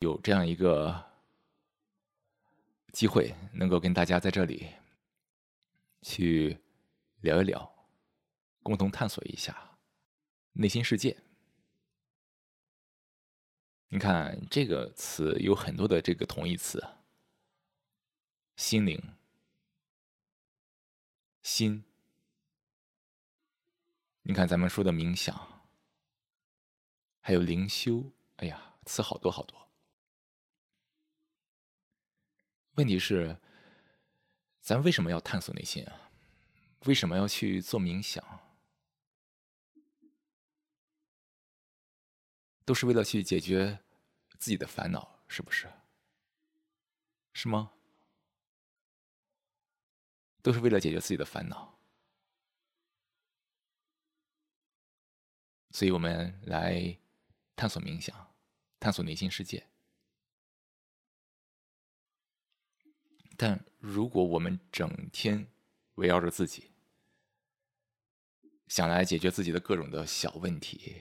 有这样一个机会，能够跟大家在这里去聊一聊，共同探索一下内心世界。你看这个词有很多的这个同义词，心灵、心。你看咱们说的冥想，还有灵修，哎呀，词好多好多。问题是，咱为什么要探索内心啊？为什么要去做冥想？都是为了去解决自己的烦恼，是不是？是吗？都是为了解决自己的烦恼，所以我们来探索冥想，探索内心世界。但如果我们整天围绕着自己，想来解决自己的各种的小问题、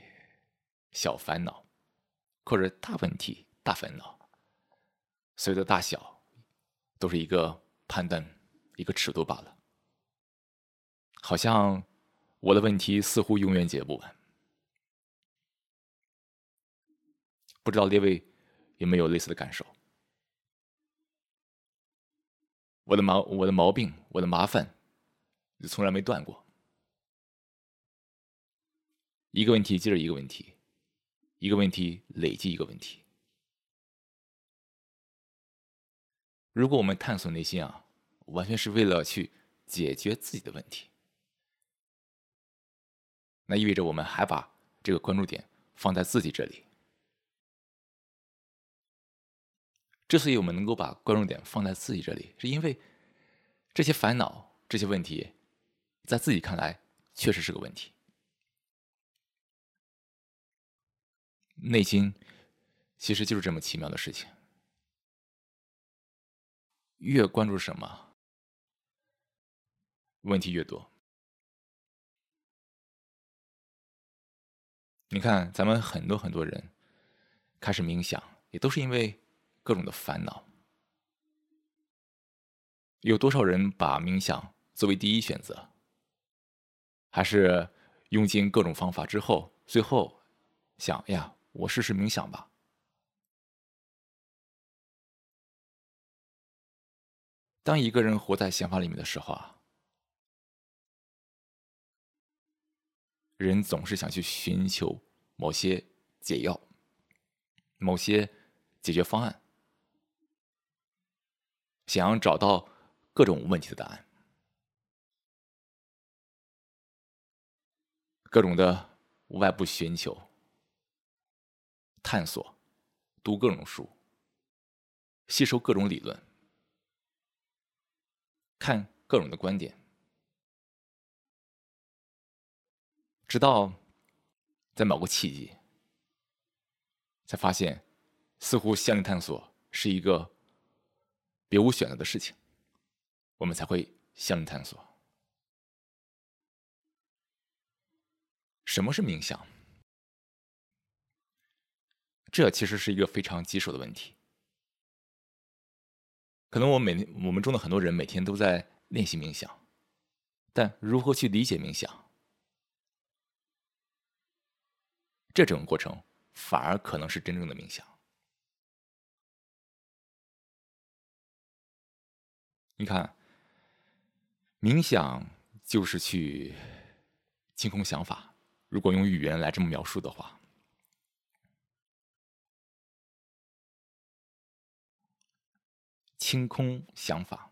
小烦恼，或者大问题、大烦恼，所有的大小都是一个判断、一个尺度罢了。好像我的问题似乎永远解不完，不知道列位有没有类似的感受？我的毛，我的毛病，我的麻烦，从来没断过。一个问题接着一个问题，一个问题累积一个问题。如果我们探索内心啊，完全是为了去解决自己的问题，那意味着我们还把这个关注点放在自己这里。之所以我们能够把关注点放在自己这里，是因为这些烦恼、这些问题，在自己看来确实是个问题。内心其实就是这么奇妙的事情，越关注什么，问题越多。你看，咱们很多很多人开始冥想，也都是因为。各种的烦恼，有多少人把冥想作为第一选择？还是用尽各种方法之后，最后想：哎呀，我试试冥想吧。当一个人活在想法里面的时候啊，人总是想去寻求某些解药、某些解决方案。想要找到各种问题的答案，各种的外部寻求、探索、读各种书、吸收各种理论、看各种的观点，直到在某个契机，才发现，似乎向内探索是一个。别无选择的事情，我们才会向人探索。什么是冥想？这其实是一个非常棘手的问题。可能我每天我们中的很多人每天都在练习冥想，但如何去理解冥想？这种过程反而可能是真正的冥想。你看，冥想就是去清空想法。如果用语言来这么描述的话，清空想法，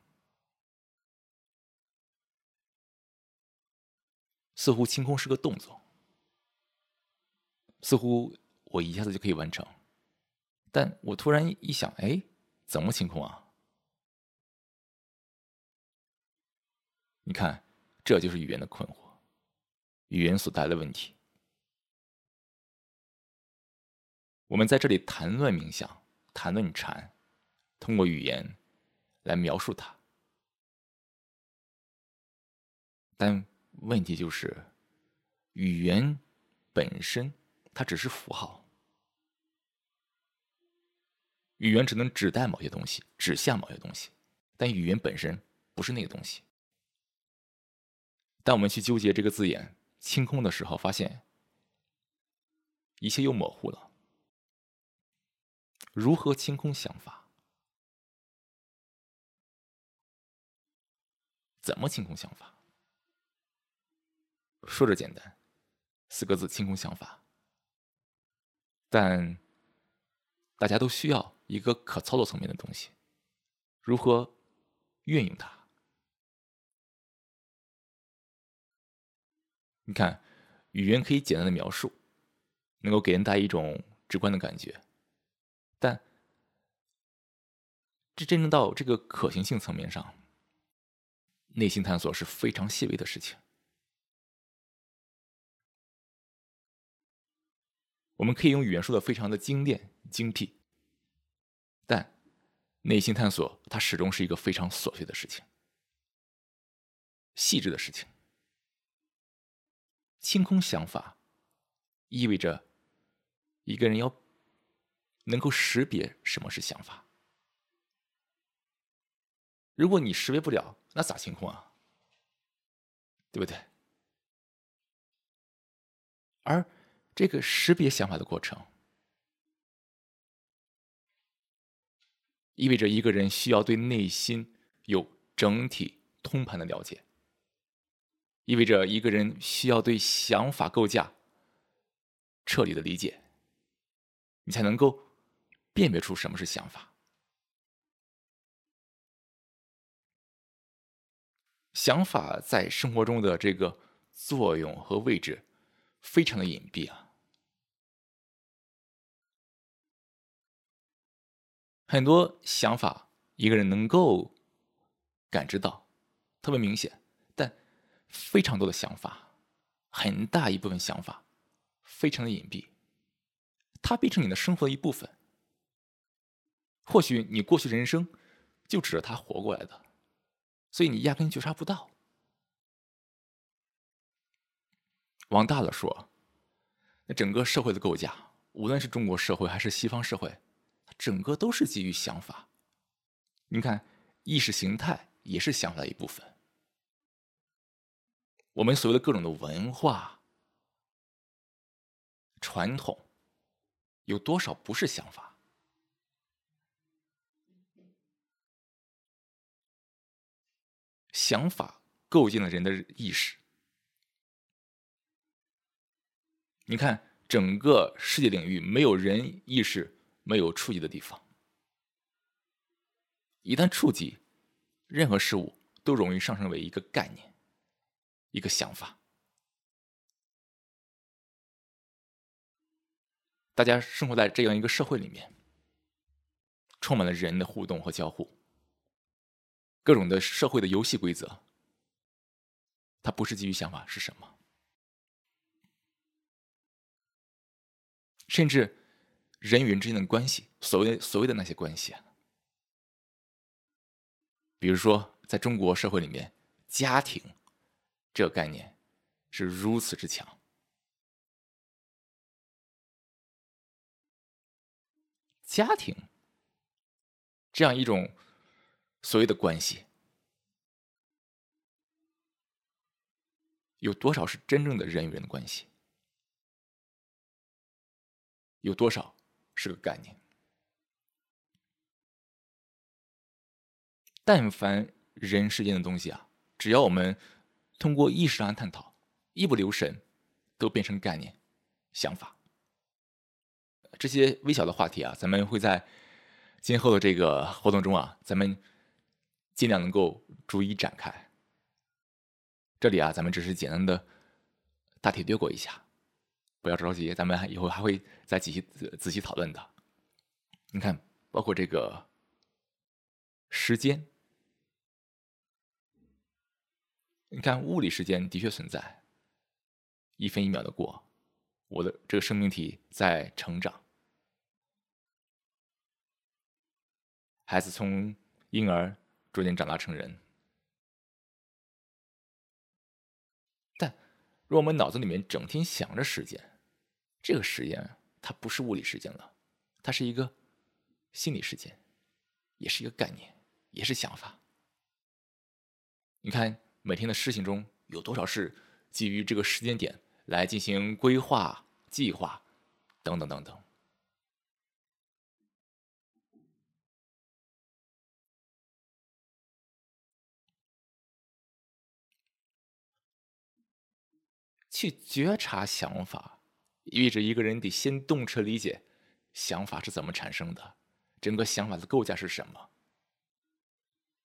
似乎清空是个动作，似乎我一下子就可以完成。但我突然一想，哎，怎么清空啊？你看，这就是语言的困惑，语言所带来的问题。我们在这里谈论冥想，谈论禅，通过语言来描述它。但问题就是，语言本身它只是符号，语言只能指代某些东西，指向某些东西，但语言本身不是那个东西。当我们去纠结这个字眼“清空”的时候，发现一切又模糊了。如何清空想法？怎么清空想法？说着简单，四个字：清空想法。但大家都需要一个可操作层面的东西，如何运用它？你看，语言可以简单的描述，能够给人带一种直观的感觉。但这真正到这个可行性层面上，内心探索是非常细微的事情。我们可以用语言说的非常的精炼精辟，但内心探索它始终是一个非常琐碎的事情，细致的事情。清空想法，意味着一个人要。能够识别什么是想法。如果你识别不了，那咋清空啊？对不对？而这个识别想法的过程，意味着一个人需要对内心有整体通盘的了解，意味着一个人需要对想法构架彻底的理解，你才能够。辨别出什么是想法。想法在生活中的这个作用和位置非常的隐蔽啊，很多想法一个人能够感知到，特别明显，非常多的想法，很大一部分想法非常的隐蔽，它变成你的生活的一部分。或许你过去人生就指着他活过来的，所以你压根觉察不到。往大了说，那整个社会的构架，无论是中国社会还是西方社会，它整个都是基于想法。你看，意识形态也是想法的一部分。我们所谓的各种的文化传统，有多少不是想法？想法构建了人的意识。你看，整个世界领域没有人意识没有触及的地方。一旦触及，任何事物都容易上升为一个概念，一个想法。大家生活在这样一个社会里面，充满了人的互动和交互。各种的社会的游戏规则，它不是基于想法是什么？甚至人与人之间的关系，所谓所谓的那些关系啊，比如说在中国社会里面，家庭这个概念是如此之强，家庭这样一种。所谓的关系，有多少是真正的人与人的关系？有多少是个概念？但凡人世间的东西啊，只要我们通过意识上探讨，一不留神，都变成概念、想法。这些微小的话题啊，咱们会在今后的这个活动中啊，咱们。尽量能够逐一展开。这里啊，咱们只是简单的大体略过一下，不要着急，咱们以后还会再仔细仔细讨论的。你看，包括这个时间，你看物理时间的确存在，一分一秒的过，我的这个生命体在成长，孩子从婴儿。逐渐长大成人，但如果我们脑子里面整天想着时间，这个时间它不是物理时间了，它是一个心理时间，也是一个概念，也是想法。你看，每天的事情中有多少是基于这个时间点来进行规划、计划，等等等等。去觉察想法，意味着一个人得先动车理解想法是怎么产生的，整个想法的构架是什么。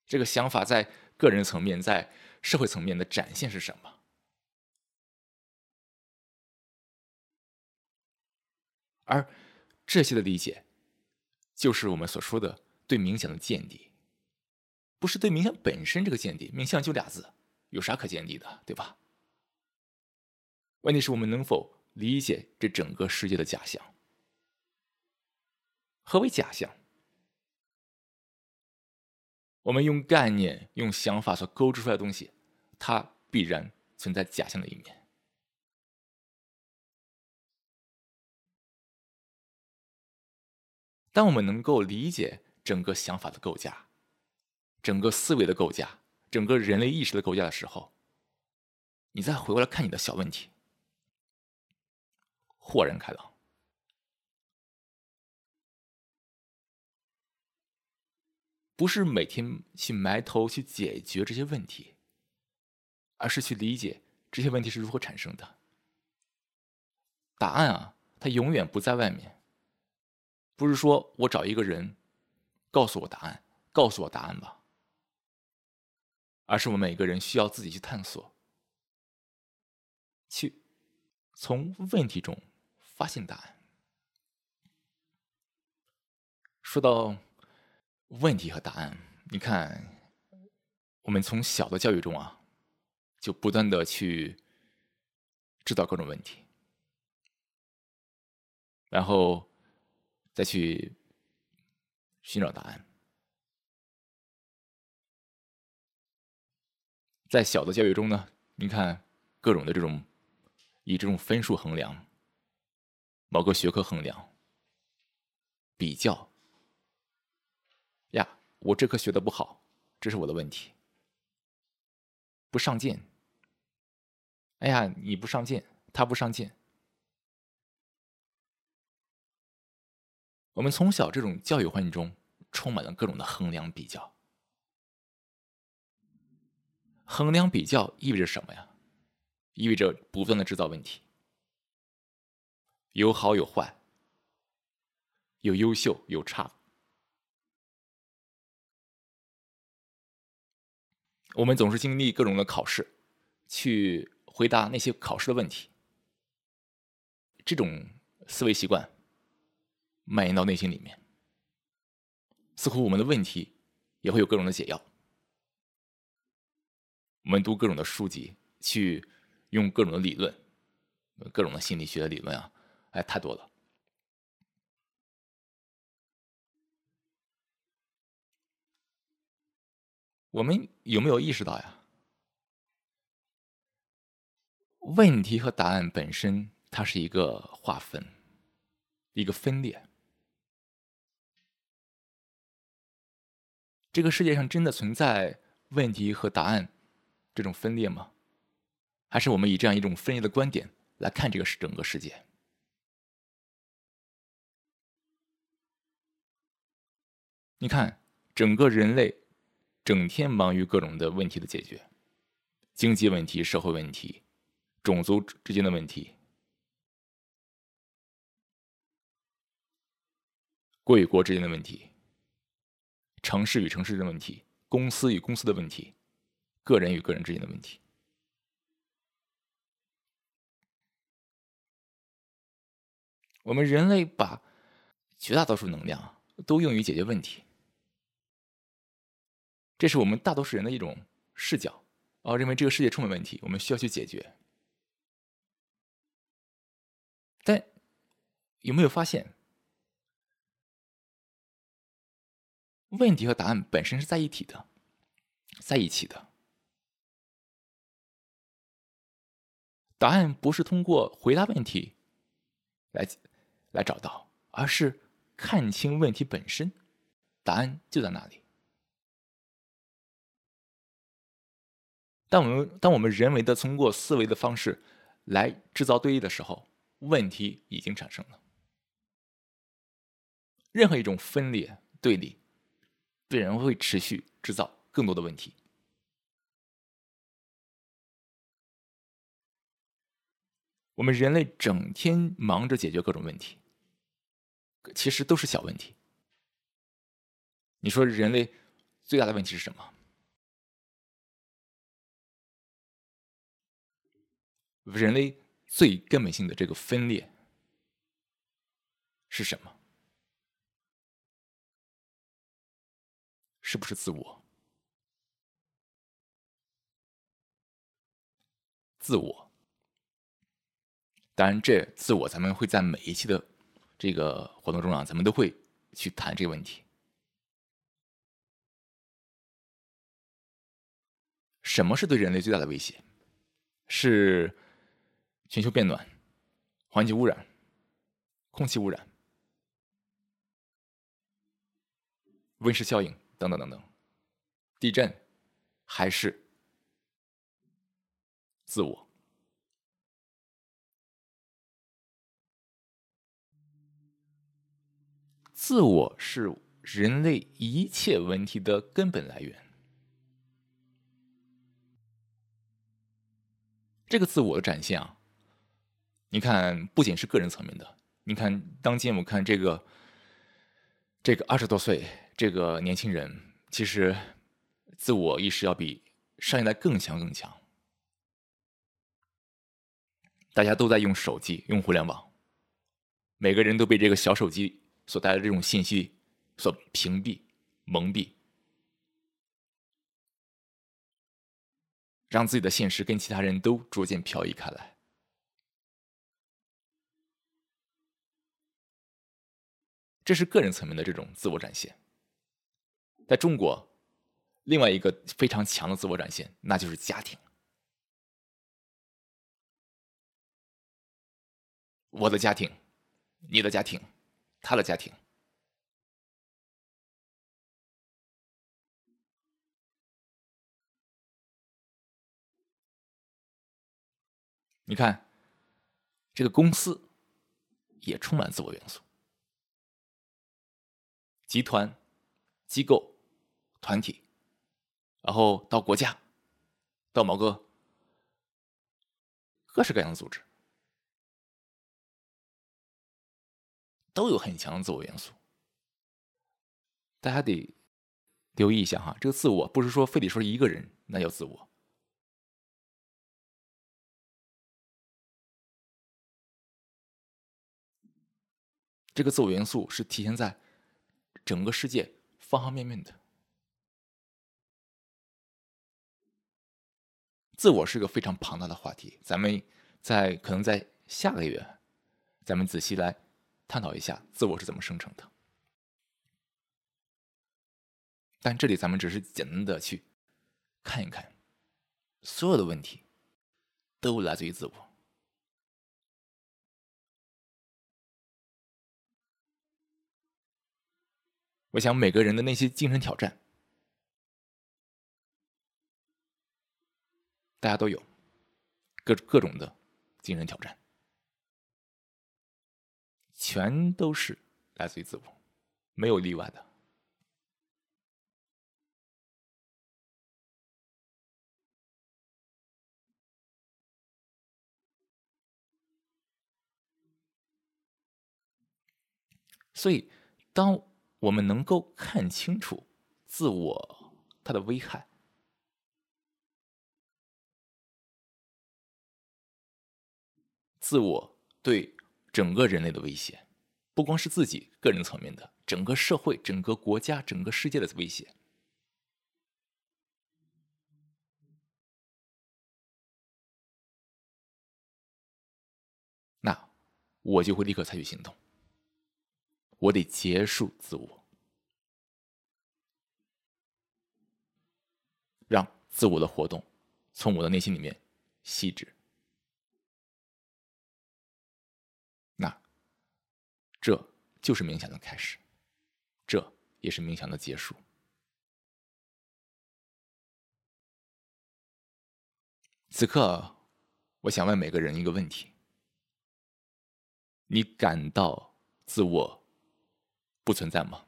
这个想法在个人层面、在社会层面的展现是什么？而这些的理解，就是我们所说的对冥想的见地，不是对冥想本身这个见地。冥想就俩字，有啥可见地的，对吧？问题是我们能否理解这整个世界的假象？何为假象？我们用概念、用想法所勾织出来的东西，它必然存在假象的一面。当我们能够理解整个想法的构架、整个思维的构架、整个人类意识的构架的时候，你再回过来看你的小问题。豁然开朗，不是每天去埋头去解决这些问题，而是去理解这些问题是如何产生的。答案啊，它永远不在外面。不是说我找一个人告诉我答案，告诉我答案吧，而是我们每个人需要自己去探索，去从问题中。发现答案。说到问题和答案，你看，我们从小的教育中啊，就不断的去制造各种问题，然后再去寻找答案。在小的教育中呢，你看各种的这种以这种分数衡量。某个学科衡量、比较，我这科学的不好，这是我的问题。不上进，哎呀，你不上进，他不上进。我们从小这种教育环境中，充满了各种的衡量比较。衡量比较意味着什么呀？意味着不断的制造问题。有好有坏，有优秀有差。我们总是经历各种的考试，去回答那些考试的问题。这种思维习惯蔓延到内心里面，似乎我们的问题也会有各种的解药。我们读各种的书籍，去用各种的理论，各种的心理学的理论啊。哎，太多了。我们有没有意识到呀？问题和答案本身，它是一个划分，一个分裂。这个世界上真的存在问题和答案这种分裂吗？还是我们以这样一种分裂的观点来看这个世整个世界？你看，整个人类整天忙于各种的问题的解决，经济问题、社会问题、种族之间的问题、国与国之间的问题、城市与城市的问题、公司与公司的问题、个人与个人之间的问题。我们人类把绝大多数能量都用于解决问题。这是我们大多数人的一种视角，哦，认为这个世界充满问题，我们需要去解决。但有没有发现，问题和答案本身是在一体的，在一起的？答案不是通过回答问题来来找到，而是看清问题本身，答案就在那里。当我们当我们人为的通过思维的方式来制造对立的时候，问题已经产生了。任何一种分裂对立，必然会持续制造更多的问题。我们人类整天忙着解决各种问题，其实都是小问题。你说人类最大的问题是什么？人类最根本性的这个分裂是什么？是不是自我？自我。当然，这自我咱们会在每一期的这个活动中啊，咱们都会去谈这个问题。什么是对人类最大的威胁？是全球变暖、环境污染、空气污染、温室效应等等等等，地震，还是自我？自我是人类一切问题的根本来源。这个自我的展现啊，你看，不仅是个人层面的。你看，当今我看这个这个二十多岁这个年轻人，其实自我意识要比上一代更强更强。大家都在用手机，用互联网，每个人都被这个小手机。所带来的这种信息所屏蔽、蒙蔽，让自己的现实跟其他人都逐渐漂移开来。这是个人层面的这种自我展现。在中国，另外一个非常强的自我展现，那就是家庭。我的家庭，你的家庭。他的家庭，你看，这个公司也充满自我元素，集团、机构、团体，然后到国家，到某个各式各样的组织。都有很强的自我元素，大家得留意一下哈。这个自我不是说非得说一个人那叫自我，这个自我元素是体现在整个世界方方面面的。自我是个非常庞大的话题，咱们在可能在下个月，咱们仔细来。探讨一下自我是怎么生成的，但这里咱们只是简单的去看一看，所有的问题都来自于自我。我想每个人的那些精神挑战，大家都有各各种的精神挑战。全都是来自于自我，没有例外的。所以，当我们能够看清楚自我它的危害，自我对。整个人类的威胁，不光是自己个人层面的，整个社会、整个国家、整个世界的威胁。那我就会立刻采取行动，我得结束自我，让自我的活动从我的内心里面息止。这就是冥想的开始，这也是冥想的结束。此刻，我想问每个人一个问题：你感到自我不存在吗？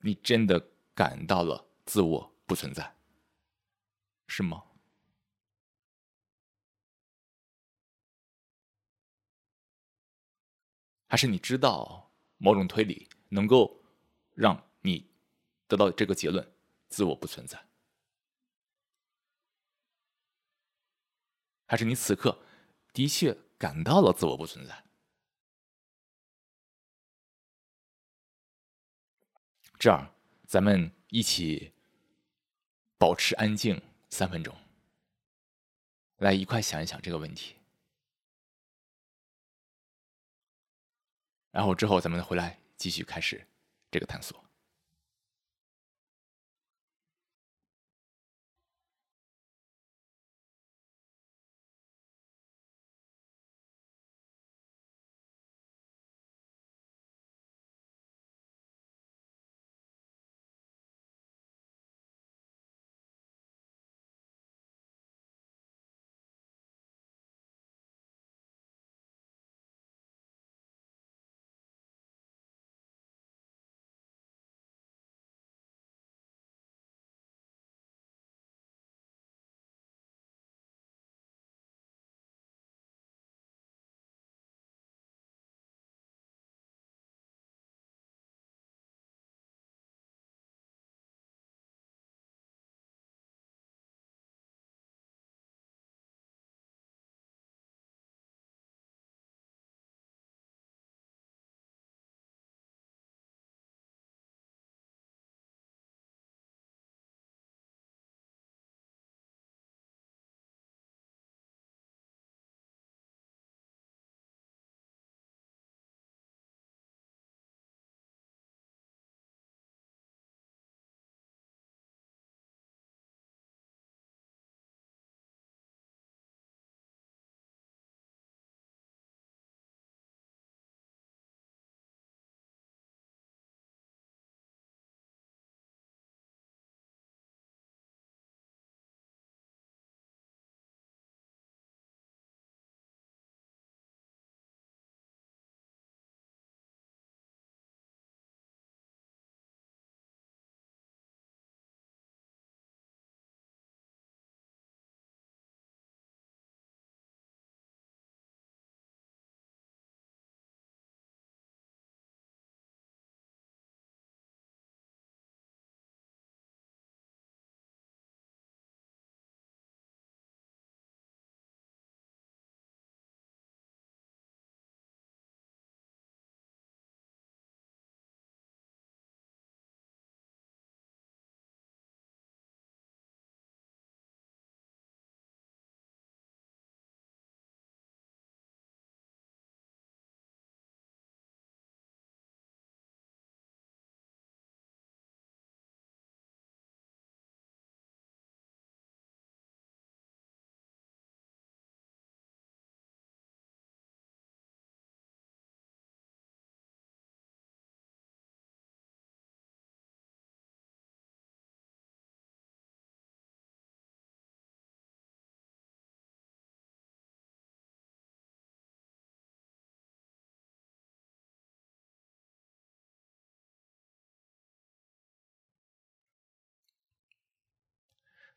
你真的感到了自我不存在，是吗？还是你知道某种推理能够让你得到这个结论：自我不存在？还是你此刻的确感到了自我不存在？这样，咱们一起保持安静三分钟，来一块想一想这个问题。然后之后咱们回来继续开始这个探索。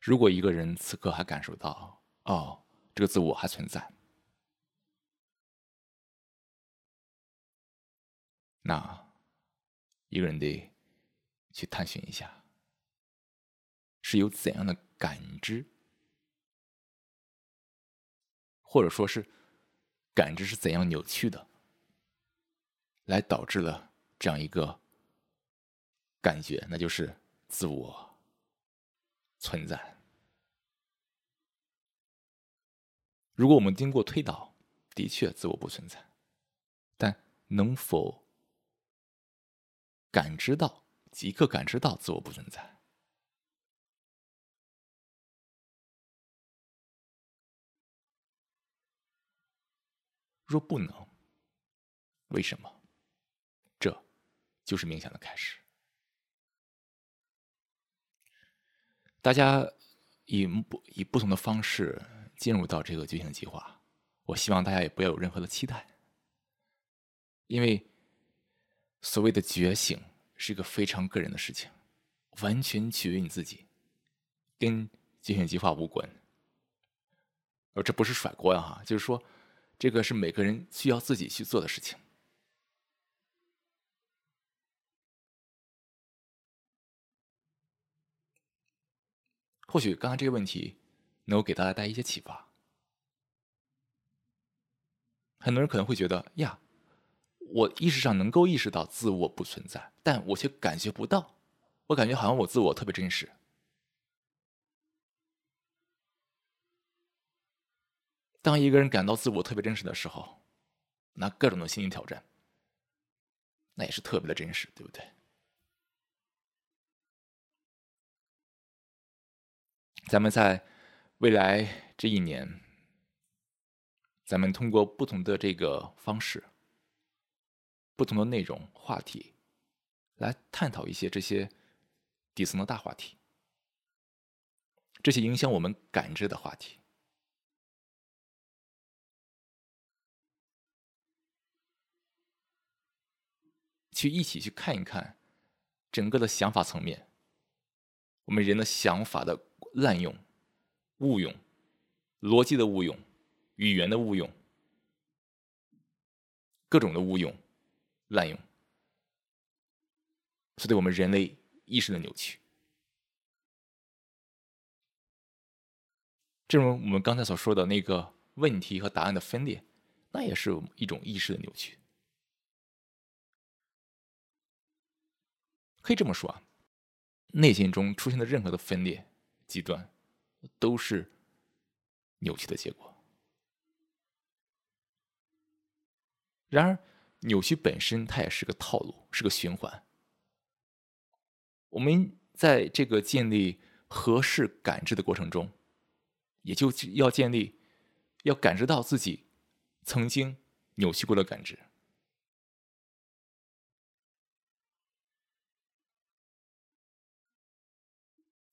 如果一个人此刻还感受到，哦，这个自我还存在，那一个人得去探寻一下，是有怎样的感知，或者说是感知是怎样扭曲的，来导致了这样一个感觉，那就是自我。存在。如果我们经过推导，的确自我不存在，但能否感知到、即刻感知到自我不存在？若不能，为什么？这就是冥想的开始。大家以不以不同的方式进入到这个觉醒计划，我希望大家也不要有任何的期待，因为所谓的觉醒是一个非常个人的事情，完全取决于你自己，跟觉醒计划无关。而这不是甩锅呀，哈，就是说，这个是每个人需要自己去做的事情。或许刚才这个问题能够给大家带来一些启发。很多人可能会觉得呀，我意识上能够意识到自我不存在，但我却感觉不到，我感觉好像我自我特别真实。当一个人感到自我特别真实的时候，那各种的心理挑战，那也是特别的真实，对不对？咱们在未来这一年，咱们通过不同的这个方式、不同的内容、话题，来探讨一些这些底层的大话题，这些影响我们感知的话题。去一起去看一看，整个的想法层面，我们人的想法的滥用、误用、逻辑的误用、语言的误用、各种的误用、滥用，是对我们人类意识的扭曲。正如我们刚才所说的那个问题和答案的分裂，那也是一种意识的扭曲。可以这么说啊，内心中出现的任何的分裂、极端，都是扭曲的结果。然而，扭曲本身它也是个套路，是个循环。我们在这个建立合适感知的过程中，也就要建立，要感知到自己曾经扭曲过的感知。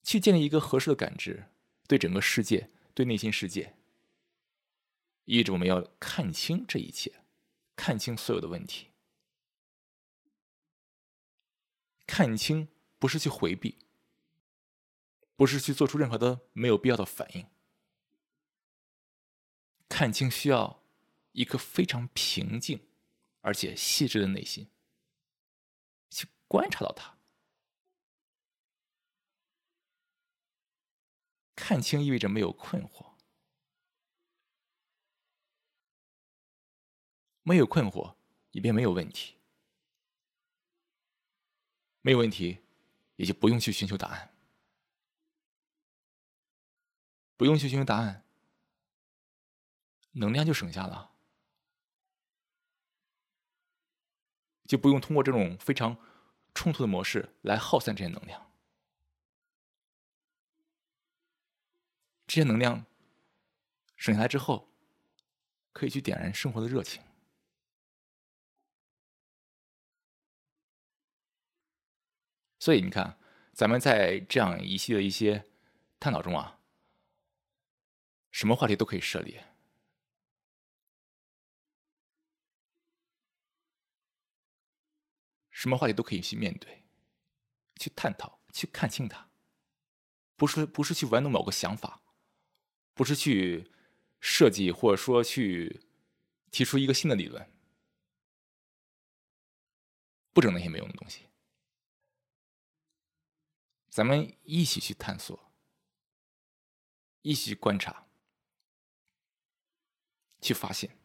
去建立一个合适的感知，对整个世界，对内心世界，意味着我们要看清这一切，看清所有的问题。看清不是去回避，不是去做出任何的没有必要的反应。看清需要一颗非常平静而且细致的内心，去观察到它。看清意味着没有困惑，没有困惑，也便没有问题，没有问题，也就不用去寻求答案，不用去寻求答案，能量就省下了，就不用通过这种非常冲突的模式来耗散这些能量。这些能量省下来之后，可以去点燃生活的热情。所以你看，咱们在这样一系列一些探讨中啊，什么话题都可以涉猎，什么话题都可以去面对、去探讨、去看清它，不是不是去玩弄某个想法。不是去设计，或者说去提出一个新的理论，不整那些没用的东西。咱们一起去探索，一起观察，去发现，